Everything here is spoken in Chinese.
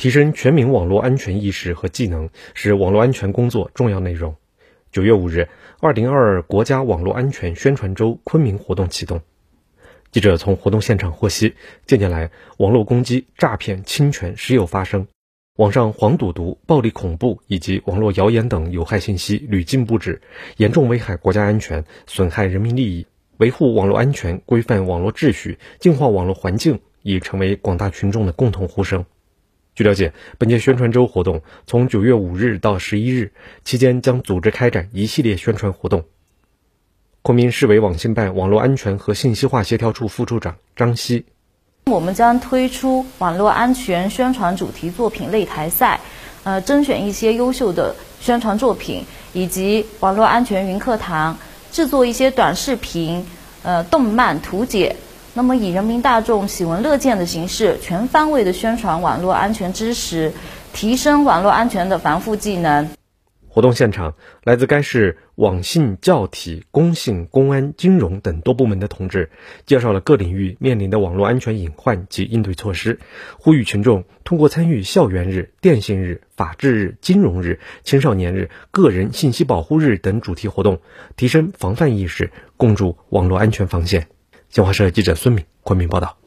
提升全民网络安全意识和技能是网络安全工作重要内容。九月五日，二零二二国家网络安全宣传周昆明活动启动。记者从活动现场获悉，近年来网络攻击、诈骗、侵权时有发生，网上黄赌毒、暴力恐怖以及网络谣言等有害信息屡禁不止，严重危害国家安全，损害人民利益。维护网络安全、规范网络秩序、净化网络环境，已成为广大群众的共同呼声。据了解，本届宣传周活动从九月五日到十一日期间，将组织开展一系列宣传活动。昆明市委网信办网络安全和信息化协调处副处长张希：我们将推出网络安全宣传主题作品擂台赛，呃，甄选一些优秀的宣传作品，以及网络安全云课堂，制作一些短视频、呃动漫图解。那么，以人民大众喜闻乐见的形式，全方位的宣传网络安全知识，提升网络安全的防护技能。活动现场，来自该市网信、教体、工信、公安、金融等多部门的同志，介绍了各领域面临的网络安全隐患及应对措施，呼吁群众通过参与校园日、电信日、法治日、金融日、青少年日、个人信息保护日等主题活动，提升防范意识，共筑网络安全防线。新华社记者孙敏昆明报道。